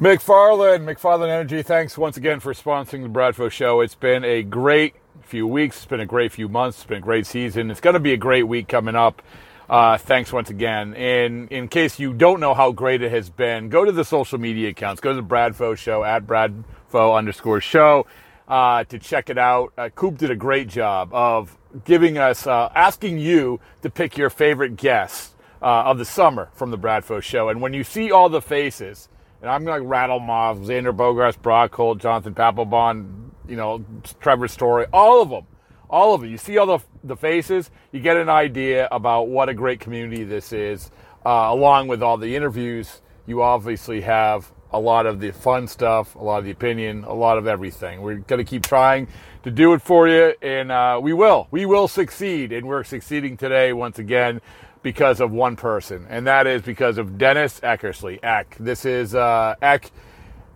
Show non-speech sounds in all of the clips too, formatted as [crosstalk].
McFarland, McFarland Energy, thanks once again for sponsoring the Bradfo Show. It's been a great few weeks. It's been a great few months. It's been a great season. It's going to be a great week coming up. Uh, thanks once again. And in case you don't know how great it has been, go to the social media accounts. Go to the Bradfo Show at Bradfo underscore show uh, to check it out. Uh, Coop did a great job of giving us, uh, asking you to pick your favorite guest uh, of the summer from the Bradfo Show. And when you see all the faces, and I'm going to rattle them off Xander Bogaerts, Brock Holt, Jonathan Papelbon, you know, Trevor Story, all of them. All of it. You see all the, the faces, you get an idea about what a great community this is. Uh, along with all the interviews, you obviously have a lot of the fun stuff, a lot of the opinion, a lot of everything. We're going to keep trying to do it for you, and uh, we will. We will succeed, and we're succeeding today once again because of one person, and that is because of Dennis Eckersley. Eck. This is uh, Eck,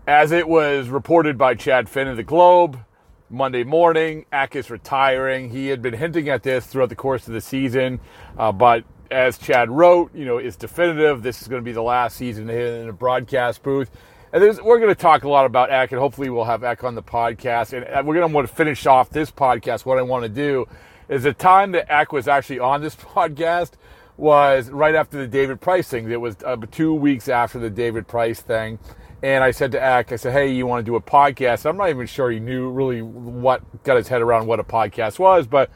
as it was reported by Chad Finn of the Globe Monday morning. Eck is retiring. He had been hinting at this throughout the course of the season, uh, but as Chad wrote, you know, it's definitive. This is going to be the last season in a broadcast booth. And we're going to talk a lot about Eck, and hopefully we'll have Eck on the podcast. And uh, we're going to want to finish off this podcast. What I want to do is the time that Eck was actually on this [laughs] podcast was right after the David Price thing. It was uh, two weeks after the David Price thing. And I said to Eck, I said, hey, you want to do a podcast? I'm not even sure he knew really what got his head around what a podcast was, but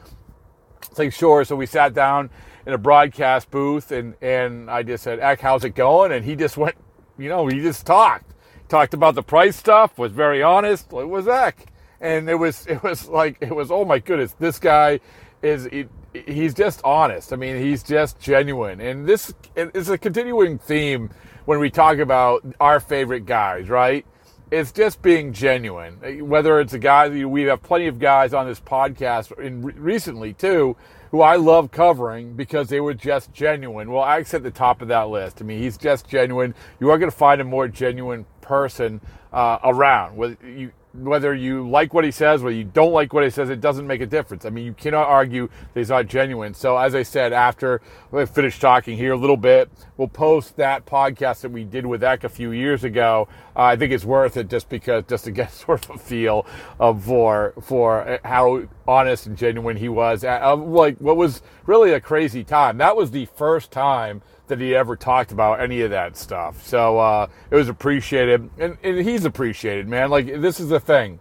it's like, sure. So we sat down in a broadcast booth and, and I just said, Eck, how's it going? And he just went, you know, he just talked. Talked about the price stuff, was very honest. It was Eck. And it was, it was like, it was, oh my goodness, this guy is, it, he's just honest. I mean, he's just genuine. And this is a continuing theme when we talk about our favorite guys, right? It's just being genuine. Whether it's a guy, we have plenty of guys on this podcast and recently too, who I love covering because they were just genuine. Well, Eck's at the top of that list. I mean, he's just genuine. You are going to find a more genuine person uh, around. You, whether you like what he says, whether you don't like what he says, it doesn't make a difference. I mean, you cannot argue that he's not genuine. So, as I said, after we finish talking here a little bit, we'll post that podcast that we did with Eck a few years ago. Uh, I think it's worth it just because, just to get [laughs] sort of a feel of for for how honest and genuine he was. Uh, like what was really a crazy time. That was the first time that he ever talked about any of that stuff. So uh, it was appreciated, and, and he's appreciated, man. Like this is the thing,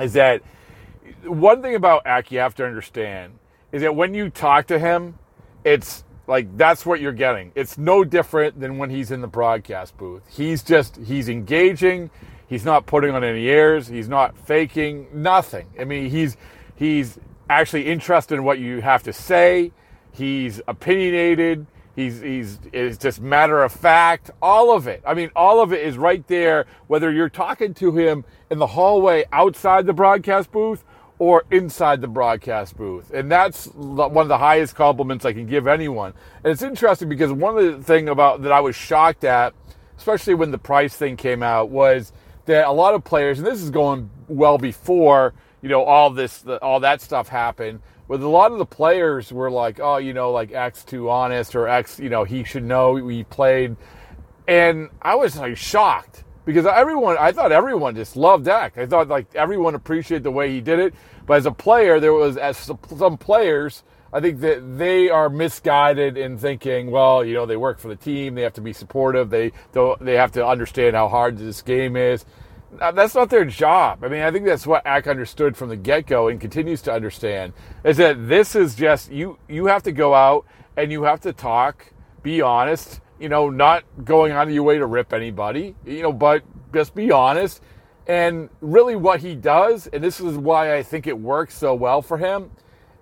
is that one thing about Aki you have to understand is that when you talk to him, it's like that's what you're getting. It's no different than when he's in the broadcast booth. He's just he's engaging. He's not putting on any airs. He's not faking nothing. I mean, he's he's actually interested in what you have to say. He's opinionated. He's he's it's just matter of fact. All of it. I mean, all of it is right there. Whether you're talking to him in the hallway outside the broadcast booth or inside the broadcast booth, and that's one of the highest compliments I can give anyone. And it's interesting because one of the thing about that I was shocked at, especially when the price thing came out, was that a lot of players, and this is going well before you know all this all that stuff happened but a lot of the players were like, oh, you know, like Eck's too honest or Eck's, you know, he should know he played. And I was like shocked because everyone, I thought everyone just loved Eck. I thought like everyone appreciated the way he did it. But as a player, there was as some players, I think that they are misguided in thinking, well, you know, they work for the team, they have to be supportive, they they have to understand how hard this game is. Uh, that's not their job. I mean, I think that's what Eck understood from the get go and continues to understand is that this is just you. You have to go out and you have to talk, be honest. You know, not going out of your way to rip anybody. You know, but just be honest. And really, what he does, and this is why I think it works so well for him,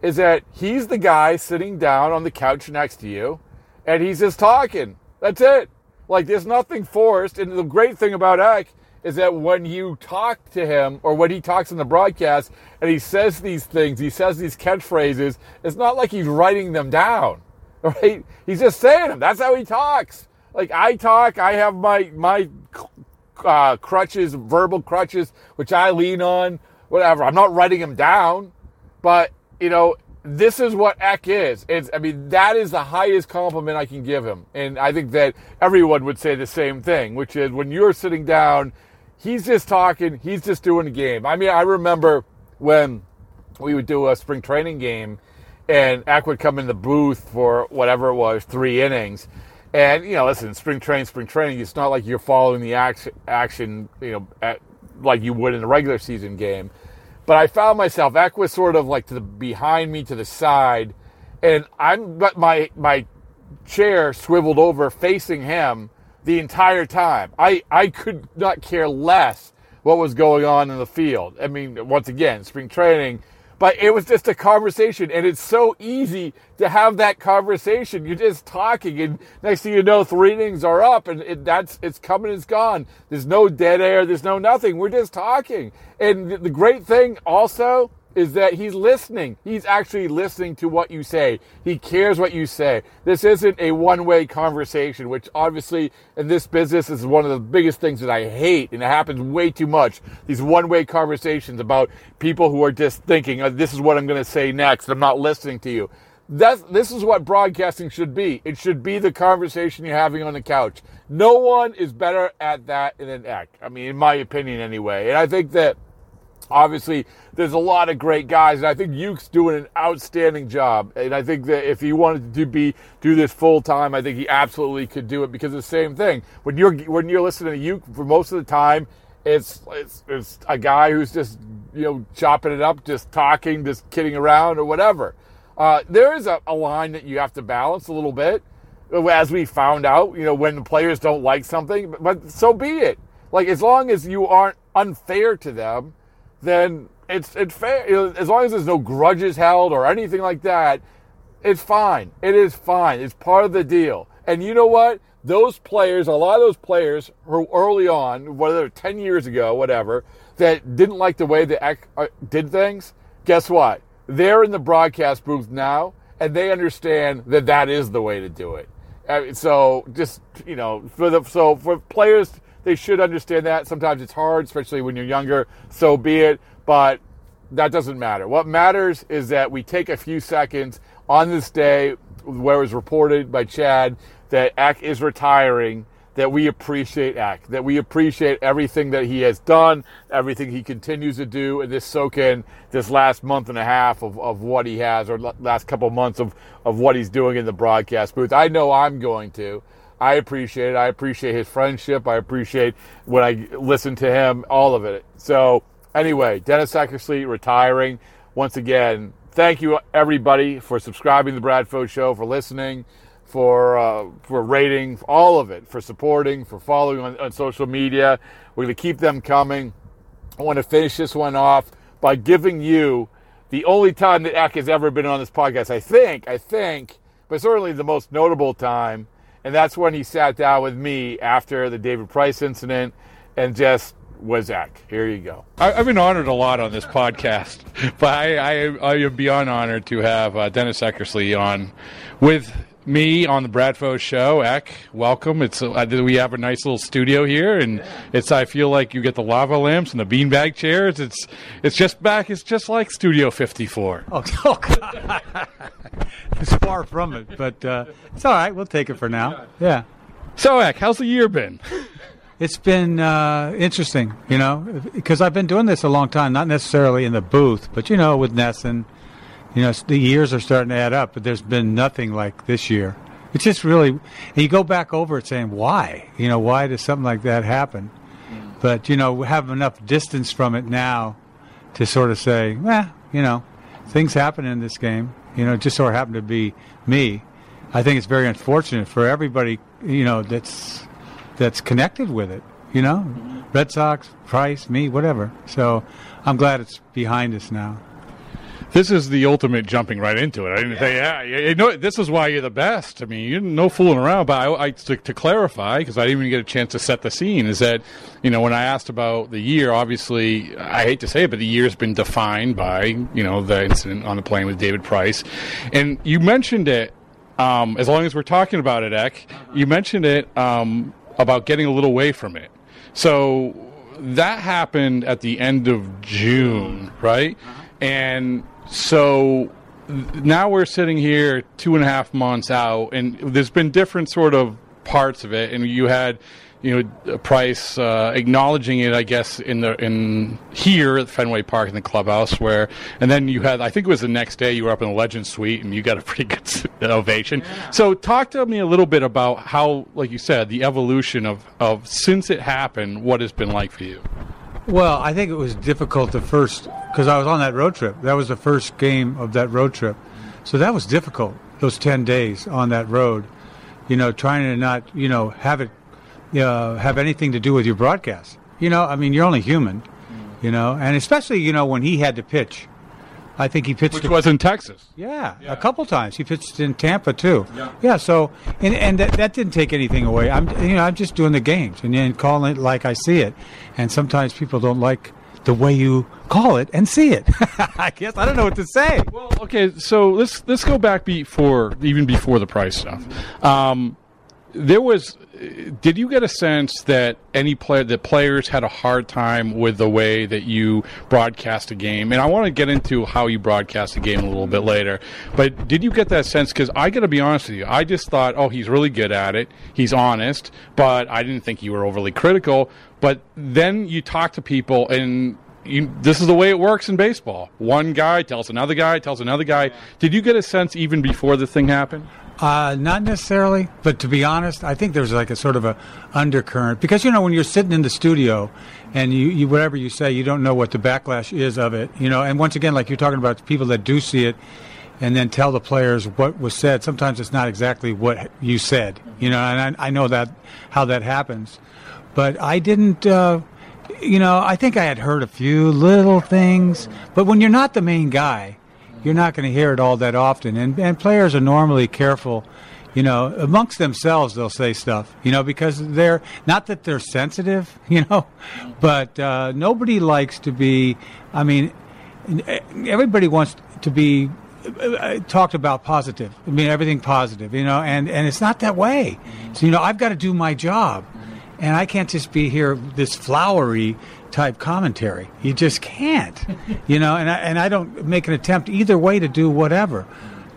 is that he's the guy sitting down on the couch next to you, and he's just talking. That's it. Like, there's nothing forced. And the great thing about Eck is that when you talk to him or when he talks in the broadcast and he says these things, he says these catchphrases, it's not like he's writing them down, [laughs] right? He's just saying them. That's how he talks. Like I talk, I have my my uh, crutches, verbal crutches, which I lean on. Whatever. I'm not writing them down, but you know, this is what Eck is. It's, I mean, that is the highest compliment I can give him. And I think that everyone would say the same thing, which is when you're sitting down, he's just talking, he's just doing a game. I mean, I remember when we would do a spring training game and Eck would come in the booth for whatever it was, three innings. And, you know, listen, spring training, spring training, it's not like you're following the action, you know, at, like you would in a regular season game. But I found myself, Eck was sort of like to the behind me to the side, and I'm got my my chair swiveled over facing him the entire time. I, I could not care less what was going on in the field. I mean, once again, spring training, but it was just a conversation, and it's so easy to have that conversation. You're just talking, and next thing you know, three innings are up, and it, that's it's coming, it's gone. There's no dead air, there's no nothing. We're just talking, and the great thing also is that he's listening. He's actually listening to what you say. He cares what you say. This isn't a one way conversation, which obviously in this business is one of the biggest things that I hate, and it happens way too much. These one way conversations about people who are just thinking, oh, this is what I'm going to say next. I'm not listening to you. That's, this is what broadcasting should be. It should be the conversation you're having on the couch. No one is better at that than Eck. I mean, in my opinion, anyway. And I think that obviously there's a lot of great guys and i think Youk's doing an outstanding job. And i think that if he wanted to be do this full time i think he absolutely could do it because the same thing. When you're when you're listening to Youk for most of the time it's, it's it's a guy who's just you know chopping it up just talking just kidding around or whatever. Uh, there is a, a line that you have to balance a little bit as we found out you know when the players don't like something but, but so be it. Like as long as you aren't unfair to them then it's it's fair. As long as there's no grudges held or anything like that, it's fine. It is fine. It's part of the deal. And you know what? Those players, a lot of those players who early on, whether 10 years ago, whatever, that didn't like the way they uh, did things, guess what? They're in the broadcast booth now, and they understand that that is the way to do it. Uh, so just you know, for the so for players they should understand that. Sometimes it's hard, especially when you're younger. So be it. But that doesn't matter. What matters is that we take a few seconds on this day where it was reported by Chad that Eck is retiring, that we appreciate Eck, that we appreciate everything that he has done, everything he continues to do, and this soak in this last month and a half of, of what he has, or last couple months of, of what he's doing in the broadcast booth. I know I'm going to. I appreciate it. I appreciate his friendship. I appreciate when I listen to him, all of it. So, anyway, Dennis Eckersley retiring. Once again, thank you everybody for subscribing to the Bradfo Show, for listening, for uh, for rating, all of it, for supporting, for following on, on social media. We're going to keep them coming. I want to finish this one off by giving you the only time that Eck has ever been on this podcast. I think, I think, but certainly the most notable time and that's when he sat down with me after the David Price incident and just was Eck. Here you go. I've been honored a lot on this podcast, [laughs] but I, I, I am beyond honored to have uh, Dennis Eckersley on with me on the Bradfo show. Eck, welcome. It's uh, we have a nice little studio here, and it's I feel like you get the lava lamps and the beanbag chairs. It's it's just back. It's just like Studio 54. Oh, [laughs] oh God. it's far from it, but uh, it's all right. We'll take it for now. Yeah. So, Eck, how's the year been? It's been uh, interesting, you know, because I've been doing this a long time, not necessarily in the booth, but you know, with NESN, you know, the years are starting to add up, but there's been nothing like this year. It's just really, and you go back over it saying, why? You know, why does something like that happen? But, you know, we have enough distance from it now to sort of say, eh, you know, things happen in this game. You know, it just sort of happened to be me. I think it's very unfortunate for everybody, you know, that's that's connected with it. You know, Red Sox, Price, me, whatever. So I'm glad it's behind us now. This is the ultimate jumping right into it. I didn't say, yeah, you know, this is why you're the best. I mean, you're no fooling around. But I, I to, to clarify, because I didn't even get a chance to set the scene, is that, you know, when I asked about the year, obviously, I hate to say it, but the year's been defined by, you know, the incident on the plane with David Price. And you mentioned it, um, as long as we're talking about it, Eck, you mentioned it um, about getting a little away from it. So that happened at the end of June, right? And so now we're sitting here two and a half months out, and there's been different sort of parts of it, and you had you know Price uh, acknowledging it, I guess, in the in here at Fenway Park in the clubhouse, where and then you had I think it was the next day you were up in the Legend Suite and you got a [laughs] pretty good ovation. Yeah. So talk to me a little bit about how, like you said, the evolution of of since it happened, what has been like for you. Well, I think it was difficult the first because I was on that road trip. That was the first game of that road trip, so that was difficult. Those ten days on that road, you know, trying to not, you know, have it uh, have anything to do with your broadcast. You know, I mean, you're only human, you know, and especially, you know, when he had to pitch. I think he pitched. Which was in Texas. Yeah, yeah, a couple times. He pitched in Tampa too. Yeah. Yeah. So, and and that, that didn't take anything away. I'm you know I'm just doing the games and, and calling it like I see it. And sometimes people don't like the way you call it and see it. [laughs] I guess I don't know what to say. Well, okay, so let's let's go back before even before the price stuff. Um, there was did you get a sense that any player that players had a hard time with the way that you broadcast a game and i want to get into how you broadcast a game a little bit later but did you get that sense because i gotta be honest with you i just thought oh he's really good at it he's honest but i didn't think you were overly critical but then you talk to people and you, this is the way it works in baseball. One guy tells another guy, tells another guy. Did you get a sense even before the thing happened? Uh, not necessarily, but to be honest, I think there's like a sort of a undercurrent because you know when you're sitting in the studio and you, you whatever you say, you don't know what the backlash is of it, you know. And once again, like you're talking about people that do see it and then tell the players what was said. Sometimes it's not exactly what you said, you know. And I, I know that how that happens, but I didn't. Uh, you know, I think I had heard a few little things, but when you're not the main guy you're not going to hear it all that often. And, and players are normally careful, you know, amongst themselves, they'll say stuff, you know, because they're not that they're sensitive, [laughs] you know, but uh, nobody likes to be, I mean, everybody wants to be uh, talked about positive. I mean, everything positive, you know, and, and it's not that way. So, you know, I've got to do my job. And I can't just be here this flowery type commentary. You just can't, [laughs] you know. And I, and I don't make an attempt either way to do whatever,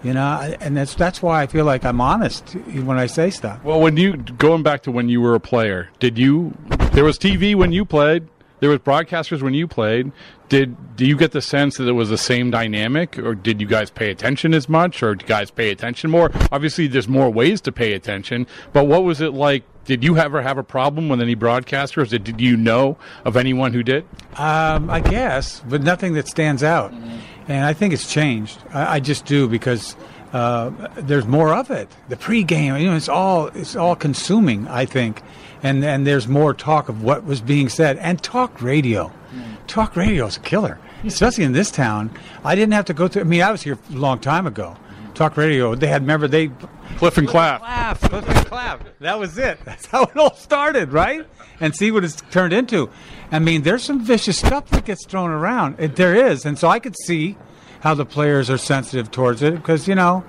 you know. And that's that's why I feel like I'm honest when I say stuff. Well, when you going back to when you were a player, did you? There was TV when you played. There was broadcasters when you played. Did do you get the sense that it was the same dynamic, or did you guys pay attention as much, or did guys pay attention more? Obviously, there's more ways to pay attention, but what was it like did you ever have a problem with any broadcasters? Did, did you know of anyone who did? Um, I guess, but nothing that stands out. Mm-hmm. And I think it's changed. I, I just do because uh, there's more of it. The pregame, you know, it's all it's all consuming. I think, and and there's more talk of what was being said. And talk radio, mm. talk radio is a killer, [laughs] especially in this town. I didn't have to go through. I mean, I was here a long time ago talk radio. They had remember they Cliff and Clap. Clap, Cliff and Clap. That was it. That's how it all started, right? And see what it's turned into. I mean, there's some vicious stuff that gets thrown around. It, there is, and so I could see how the players are sensitive towards it because you know,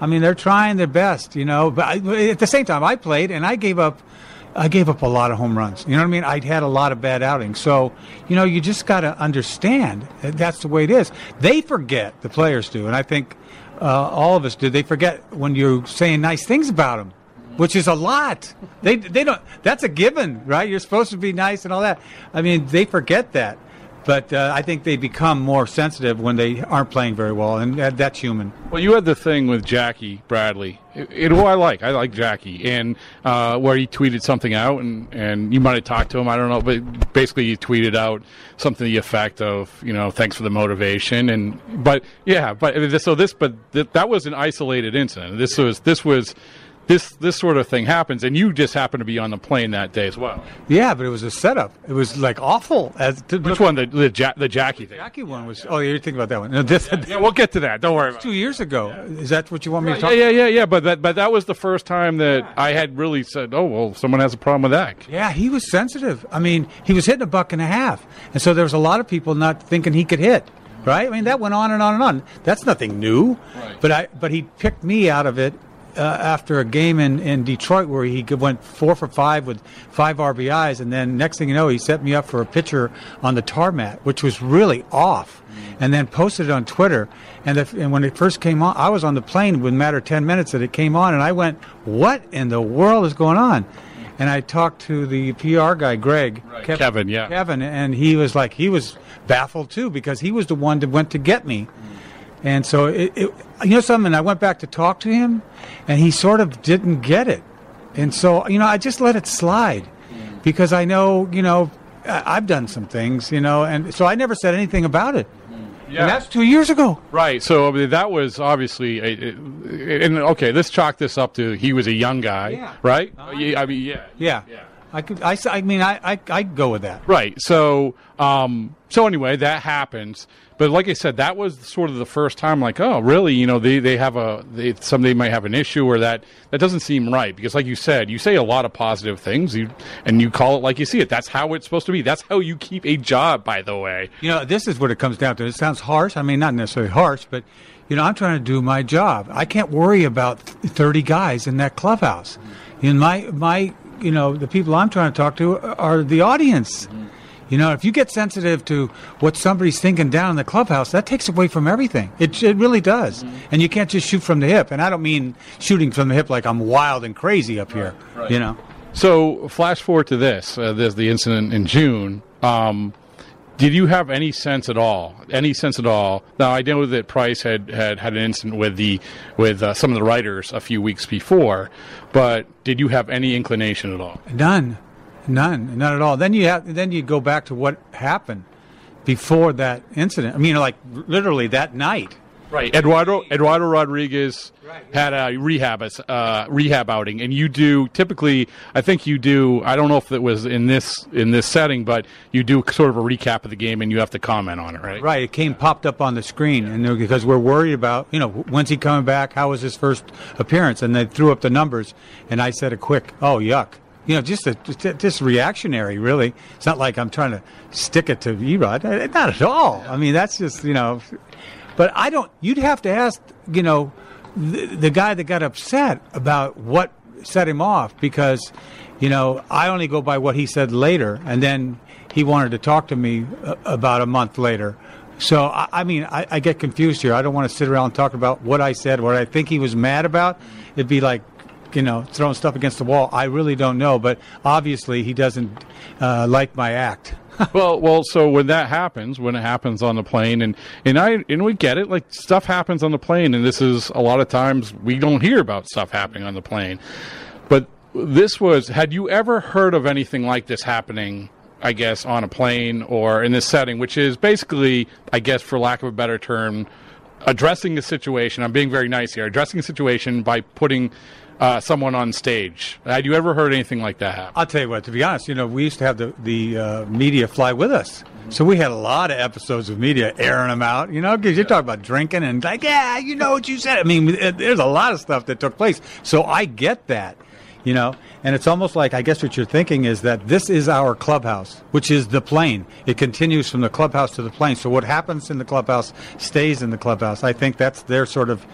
I mean, they're trying their best, you know. But I, at the same time, I played and I gave up. I gave up a lot of home runs. You know what I mean? I'd had a lot of bad outings. So, you know, you just got to understand that that's the way it is. They forget, the players do. And I think uh, all of us do. They forget when you're saying nice things about them, which is a lot. They they don't. That's a given, right? You're supposed to be nice and all that. I mean, they forget that. But uh, I think they become more sensitive when they aren't playing very well, and that's human. Well, you had the thing with Jackie Bradley, it, it, who I like. I like Jackie, and uh, where he tweeted something out, and, and you might have talked to him. I don't know, but basically he tweeted out something to the effect of, you know, thanks for the motivation, and but yeah, but so this, but th- that was an isolated incident. This was this was this this sort of thing happens, and you just happen to be on the plane that day as well. Yeah, but it was a setup. It was like awful. As to, Which one? The the, ja- the Jackie thing. Jackie one was. Oh, you're thinking about that one. No, this, yeah, yeah, we'll get to that. Don't worry. two years ago. Yeah. Is that what you want me to talk? Yeah, yeah, yeah, yeah. But that but that was the first time that yeah. I had really said, oh well, someone has a problem with that. Yeah, he was sensitive. I mean, he was hitting a buck and a half, and so there was a lot of people not thinking he could hit right? I mean, that went on and on and on. That's nothing new. Right. But I, but he picked me out of it uh, after a game in, in Detroit where he went four for five with five RBIs, and then next thing you know, he set me up for a pitcher on the tarmac, which was really off, and then posted it on Twitter. And, and when it first came on, I was on the plane with a matter of 10 minutes that it came on, and I went, What in the world is going on? And I talked to the PR guy, Greg. Right. Kevin, yeah. Kevin, and he was like, he was baffled too because he was the one that went to get me. And so, it, it, you know something, I went back to talk to him, and he sort of didn't get it. And so, you know, I just let it slide because I know, you know, I- I've done some things, you know, and so I never said anything about it. Mm. Yeah. And that's two years ago. Right. So I mean, that was obviously, a, a- and okay, let's chalk this up to he was a young guy, Yeah. right? Uh-huh. Yeah, I mean, yeah. Yeah. I could, I, I mean, I, I, I go with that. Right. So, um, so anyway, that happens. But like I said, that was sort of the first time, like, oh, really? You know, they, they have a, they, somebody might have an issue or that, that doesn't seem right. Because like you said, you say a lot of positive things you, and you call it like you see it. That's how it's supposed to be. That's how you keep a job, by the way. You know, this is what it comes down to. It sounds harsh. I mean, not necessarily harsh, but you know, I'm trying to do my job. I can't worry about 30 guys in that clubhouse. In my my, you know, the people I'm trying to talk to are the audience. You know, if you get sensitive to what somebody's thinking down in the clubhouse, that takes away from everything. It, it really does. And you can't just shoot from the hip. And I don't mean shooting from the hip like I'm wild and crazy up here. You know. So, flash forward to this, uh, this the incident in June. Um, did you have any sense at all? Any sense at all? Now, I know that Price had had, had an incident with the with uh, some of the writers a few weeks before, but did you have any inclination at all? None, none, none at all. Then you have, then you go back to what happened before that incident. I mean, like literally that night. Right. Eduardo Eduardo Rodriguez had a rehab uh, rehab outing, and you do typically. I think you do. I don't know if it was in this in this setting, but you do sort of a recap of the game, and you have to comment on it, right? Right. It came popped up on the screen, and because we're worried about, you know, when's he coming back? How was his first appearance? And they threw up the numbers, and I said a quick, "Oh, yuck." You know, just a just, just reactionary, really. It's not like I'm trying to stick it to E-Rod. Not at all. I mean, that's just you know. But I don't. You'd have to ask, you know, the, the guy that got upset about what set him off because, you know, I only go by what he said later, and then he wanted to talk to me uh, about a month later. So I, I mean, I, I get confused here. I don't want to sit around and talk about what I said, what I think he was mad about. It'd be like, you know, throwing stuff against the wall. I really don't know, but obviously he doesn't uh, like my act. [laughs] well, well. So when that happens, when it happens on the plane, and and I and we get it, like stuff happens on the plane, and this is a lot of times we don't hear about stuff happening on the plane. But this was. Had you ever heard of anything like this happening? I guess on a plane or in this setting, which is basically, I guess, for lack of a better term, addressing a situation. I'm being very nice here. Addressing a situation by putting uh, someone on stage. Had you ever heard anything like that happen? I'll tell you what. To be honest, you know, we used to have the the uh, media fly with us, so we had a lot of episodes of media airing them out. You know, because you're talking about drinking and like, yeah, you know what you said. I mean, it, there's a lot of stuff that took place. So I get that, you know, and it's almost like I guess what you're thinking is that this is our clubhouse, which is the plane. It continues from the clubhouse to the plane. So what happens in the clubhouse stays in the clubhouse. I think that's their sort of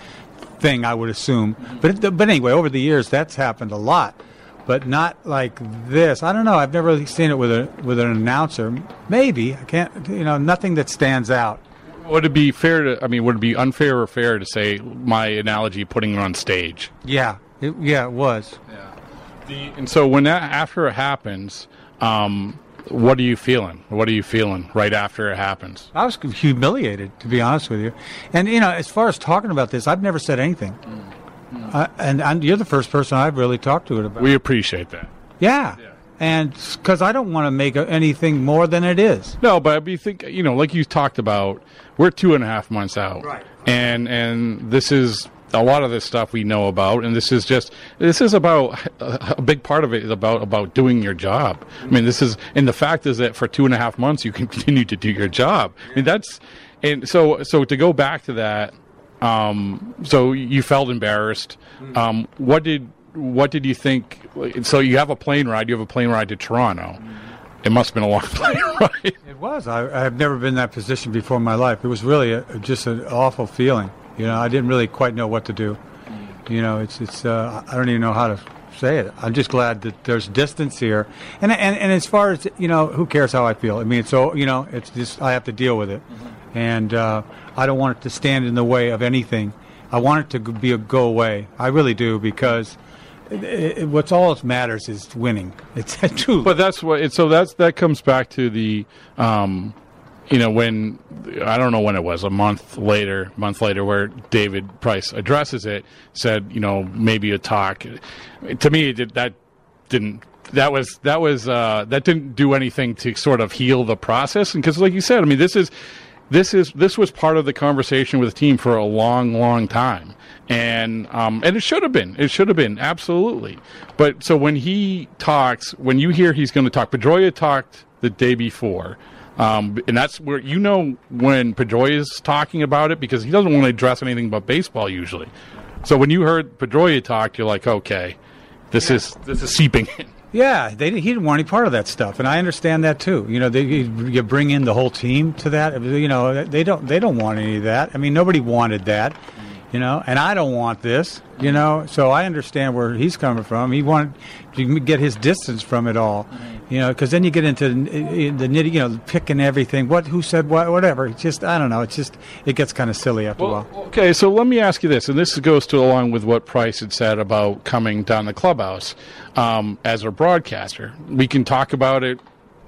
thing, I would assume. But it, but anyway, over the years, that's happened a lot, but not like this. I don't know. I've never really seen it with a with an announcer. Maybe I can't. You know, nothing that stands out. Would it be fair to? I mean, would it be unfair or fair to say my analogy putting it on stage? Yeah, it, yeah, it was. The, and so when that after it happens, um, what are you feeling? What are you feeling right after it happens? I was humiliated, to be honest with you. And you know, as far as talking about this, I've never said anything. I, and, and you're the first person I've really talked to it about. We appreciate that. yeah. And because I don't want to make anything more than it is. No, but I mean, think you know, like you talked about, we're two and a half months out, Right. And and this is a lot of this stuff we know about, and this is just this is about a big part of it is about about doing your job. I mean, this is and the fact is that for two and a half months you can [laughs] continue to do your job. I mean, that's and so so to go back to that. Um, so you felt embarrassed. Um, what did what did you think? So you have a plane ride. You have a plane ride to Toronto. It must have been a long [laughs] plane ride. It was. I, I've never been in that position before in my life. It was really a, just an awful feeling. You know, I didn't really quite know what to do. You know, it's it's. Uh, I don't even know how to say it. I'm just glad that there's distance here, and and and as far as you know, who cares how I feel? I mean, so you know, it's just I have to deal with it, and uh, I don't want it to stand in the way of anything. I want it to be a go away. I really do because. It, it, what's all that matters is winning. [laughs] It's true. But that's what. It, so that's that comes back to the, um, you know, when I don't know when it was a month later, month later, where David Price addresses it, said, you know, maybe a talk. To me, that didn't. That was that was uh, that didn't do anything to sort of heal the process. And because, like you said, I mean, this is this is this was part of the conversation with the team for a long, long time, and um, and it should have been. It should have been absolutely. But so when he talks, when you hear he's going to talk, Pedroia talked the day before. Um, and that's where you know when Pedroia is talking about it because he doesn't want to address anything but baseball usually. So when you heard Pedroia talk, you're like, okay, this is this is seeping in. Yeah, they he didn't want any part of that stuff, and I understand that too. You know, they, you bring in the whole team to that. You know, they don't they don't want any of that. I mean, nobody wanted that. You know, and I don't want this. You know, so I understand where he's coming from. He wanted to get his distance from it all. You know, because then you get into the nitty, you know, picking everything. What, who said what, whatever. It's just, I don't know. It's just, it gets kind of silly after Well, a while. okay, so let me ask you this, and this goes to along with what Price had said about coming down the clubhouse um, as a broadcaster. We can talk about it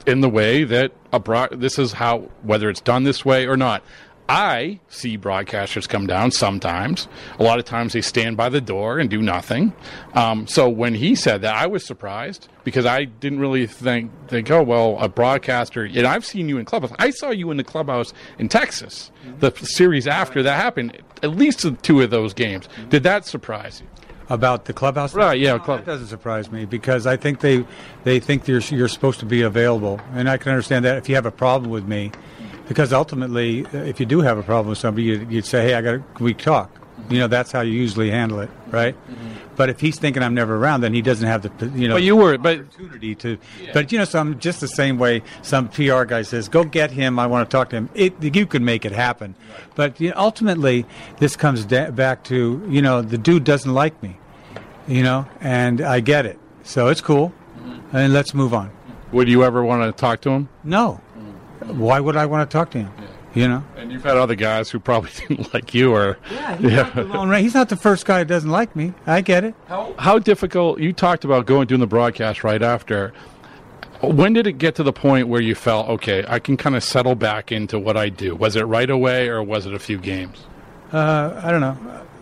in the way that a broad. This is how whether it's done this way or not. I see broadcasters come down sometimes. A lot of times they stand by the door and do nothing. Um, so when he said that, I was surprised because I didn't really think think oh well a broadcaster. And I've seen you in clubhouse. I saw you in the clubhouse in Texas. Mm-hmm. The series after that happened, at least two of those games. Mm-hmm. Did that surprise you? About the clubhouse, Right, yeah, No, club- That doesn't surprise me because I think they they think you're you're supposed to be available, and I can understand that if you have a problem with me, mm-hmm. Because ultimately, if you do have a problem with somebody, you'd, you'd say, "Hey, I got to we talk." Mm-hmm. You know, that's how you usually handle it, mm-hmm. right? Mm-hmm. But if he's thinking I'm never around, then he doesn't have the you know But you were, but opportunity to. But you know, some just the same way some PR guy says, "Go get him. I want to talk to him." It, you can make it happen, but you know, ultimately, this comes da- back to you know the dude doesn't like me, you know, and I get it. So it's cool, and let's move on. would you ever want to talk to him? No, why would I want to talk to him? You know, And you've had other guys who probably [laughs] didn't like you, or [laughs] he's, not the lone he's not the first guy that doesn't like me. I get it. How, how difficult? You talked about going doing the broadcast right after. When did it get to the point where you felt okay? I can kind of settle back into what I do. Was it right away, or was it a few games? Uh, I don't know.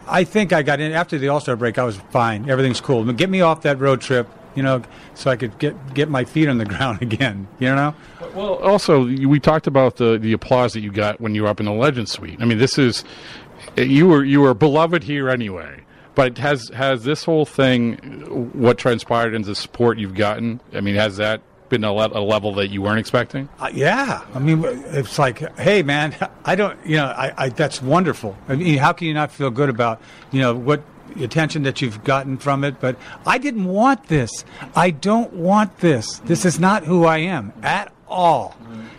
I think I got in after the All Star break. I was fine. Everything's cool. Get me off that road trip, you know, so I could get get my feet on the [laughs] ground again. You know. Well, also we talked about the the applause that you got when you were up in the Legend Suite. I mean, this is you were you were beloved here anyway. But has has this whole thing, what transpired into the support you've gotten? I mean, has that been a, le- a level that you weren't expecting? Uh, yeah, I mean, it's like, hey, man, [laughs] I don't, you know, I, I that's wonderful. I mean, how can you not feel good about, you know, what attention that you've gotten from it? But I didn't want this. I don't want this. This is not who I am at all.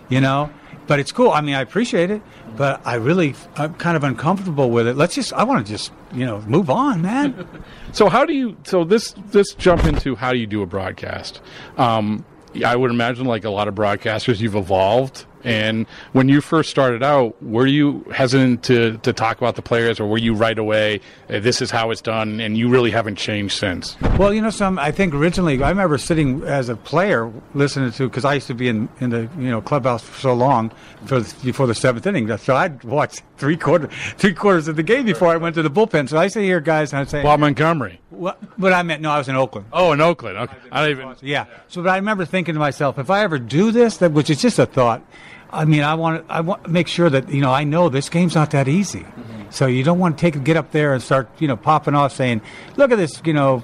You know, but it's cool. I mean, I appreciate it, but I really, I'm kind of uncomfortable with it. Let's just, I want to just, you know, move on, man. [laughs] So how do you? So this this jump into how do you do a broadcast? Um, I would imagine, like a lot of broadcasters, you've evolved. And when you first started out, were you hesitant to, to talk about the players, or were you right away? "Uh, This is how it's done, and you really haven't changed since. Well, you know, some I think originally I remember sitting as a player listening to because I used to be in, in the you know clubhouse for so long for the, before the seventh inning. So I'd watch [laughs] three quarter three quarters of the game before I went to the bullpen. So I sit here, guys, and I say, Bob Montgomery. what? But I meant no, I was in Oakland. Oh, in Oakland. Okay. I don't even. Yeah. So, but I remember thinking to myself, if I ever do this, that which is just a thought. I mean, I want I want to make sure that you know I know this game's not that easy. Mm-hmm. So you don't want to take get up there and start you know popping off saying, look at this you know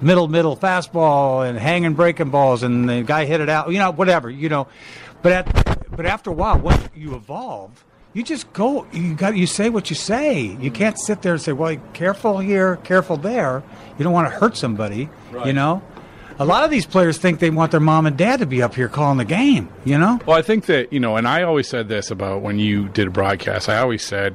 middle middle fastball and hanging breaking balls and the guy hit it out you know whatever you know. But at but after a while, once you evolve. You just go. You got. You say what you say. You mm-hmm. can't sit there and say, "Well, careful here, careful there." You don't want to hurt somebody. You know. A lot of these players think they want their mom and dad to be up here calling the game, you know? Well, I think that, you know, and I always said this about when you did a broadcast, I always said,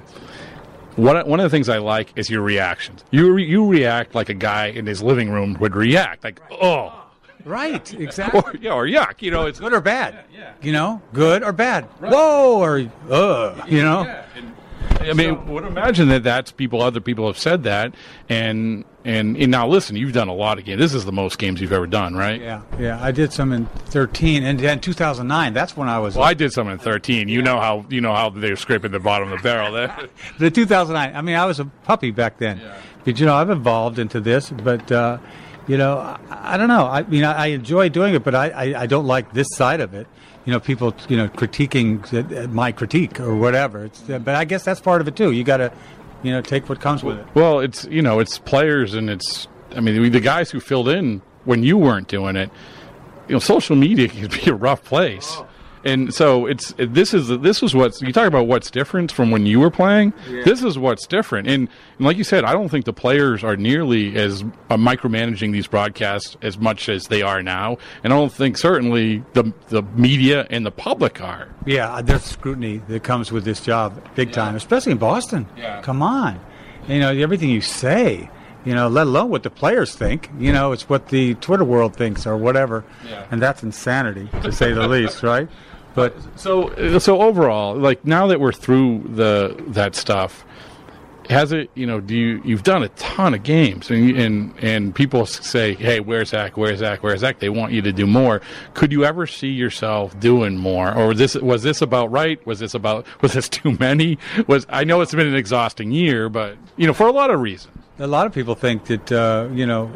one one of the things I like is your reactions. You re, you react like a guy in his living room would react, like oh, Right, [laughs] exactly. or, yeah, or yuck. You know, it's good or bad. Yeah. You know, good or bad. Whoa, or uh, you know. I mean, would imagine that that's people. Other people have said that, and, and and now listen, you've done a lot of games. This is the most games you've ever done, right? Yeah, yeah. I did some in thirteen, and then two thousand nine. That's when I was. Well, I did some in thirteen. You know how you know how they're scraping the bottom of the barrel there. [laughs] the two thousand nine. I mean, I was a puppy back then. yeah. But you know, I've evolved into this. But uh, you know, I, I don't know. I mean, I, I enjoy doing it, but I, I, I don't like this side of it. You know, people you know critiquing my critique or whatever. It's, uh, but I guess that's part of it too. You got to, you know, take what comes with it. Well, it's you know, it's players and it's. I mean, the guys who filled in when you weren't doing it. You know, social media [laughs] can be a rough place. And so it's this is this is what's you talk about what's different from when you were playing. This is what's different, and, and like you said, I don't think the players are nearly as uh, micromanaging these broadcasts as much as they are now, and I don't think certainly the the media and the public are. Yeah, there's scrutiny that comes with this job, big time, especially in Boston. Yeah. Come on, you know everything you say. You know, let alone what the players think. You know, it's what the Twitter world thinks or whatever, Yeah. and that's insanity to say the least, right? But So so overall, like now that we're through the that stuff, has it you know do you you've done a ton of games. And and and people say hey where's Eck? Where's Eck? Where's Eck? They want you to do more. Could you ever see yourself doing more? Or was this was this about right? Was this about [laughs] was this too many? Was I know it's been an exhausting year but you know for a lot of reasons a lot of people think that uh, you know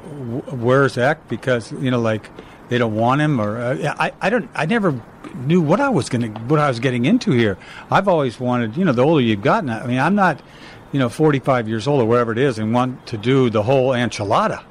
where's Eck because you know like they don't want him or uh, I I don't I never knew what I was going to what I was getting into here. I've always wanted you know the older you've gotten I mean I'm not you know 45 years old or whatever it is and want to do the whole enchilada.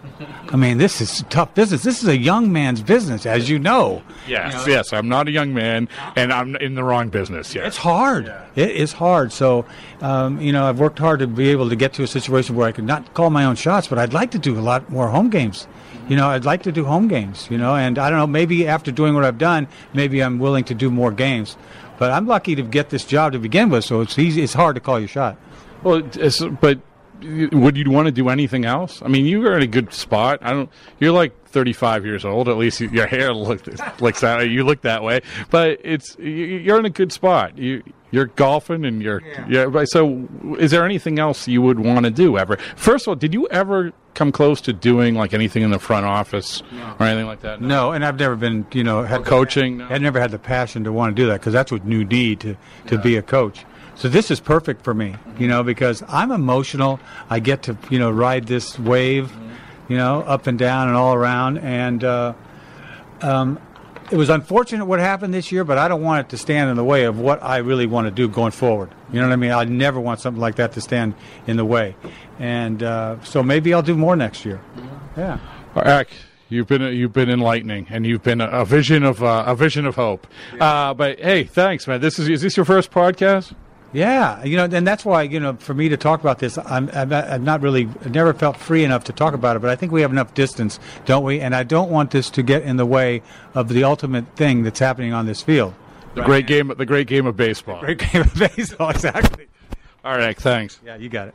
I mean this is tough business. This is a young man's business as you know. yes yes I'm not a young man and I'm in the wrong business yes It's hard. It is hard. So, um, you know, I've worked hard to be able to get to a situation where I could not call my own shots, but I'd like to do a lot more home games. You know, I'd like to do home games. You know, and I don't know. Maybe after doing what I've done, maybe I'm willing to do more games. But I'm lucky to get this job to begin with, so it's easy. It's hard to call your shot. Well, but would you want to do anything else? I mean, you are in a good spot. I don't. You're like 35 years old. At least your hair looks looks that. You look that way. But it's you- you're in a good spot. You you're golfing and you're yeah. but so, is there anything else you would want to do ever? First of all, did you ever come close to doing like anything in the front office or anything like that? No, and I've never been, you know, had coaching? No. I've never had the passion to want to do that because that's what you need to to be a coach. So this is perfect for me, you know, because I'm emotional. I get to, you know, ride this wave, you know, up and down and all around. And uh, um, it was unfortunate what happened this year, but I don't want it to stand in the way of what I really want to do going forward. You know what I mean? I never want something like that to stand in the way. And uh, so maybe I'll do more next year. Yeah. Eric, you've been you've been enlightening, and you've been a, a vision of uh, a vision of hope. Uh, but hey, thanks, man. This is is this your first podcast? Yeah, you know, and that's why you know, for me to talk about this, I'm, I'm, not, I'm not really, I've never felt free enough to talk about it. But I think we have enough distance, don't we? And I don't want this to get in the way of the ultimate thing that's happening on this field. The great game, the great game of baseball. The Great game of baseball, [laughs] exactly. All right, thanks. Yeah, you got it.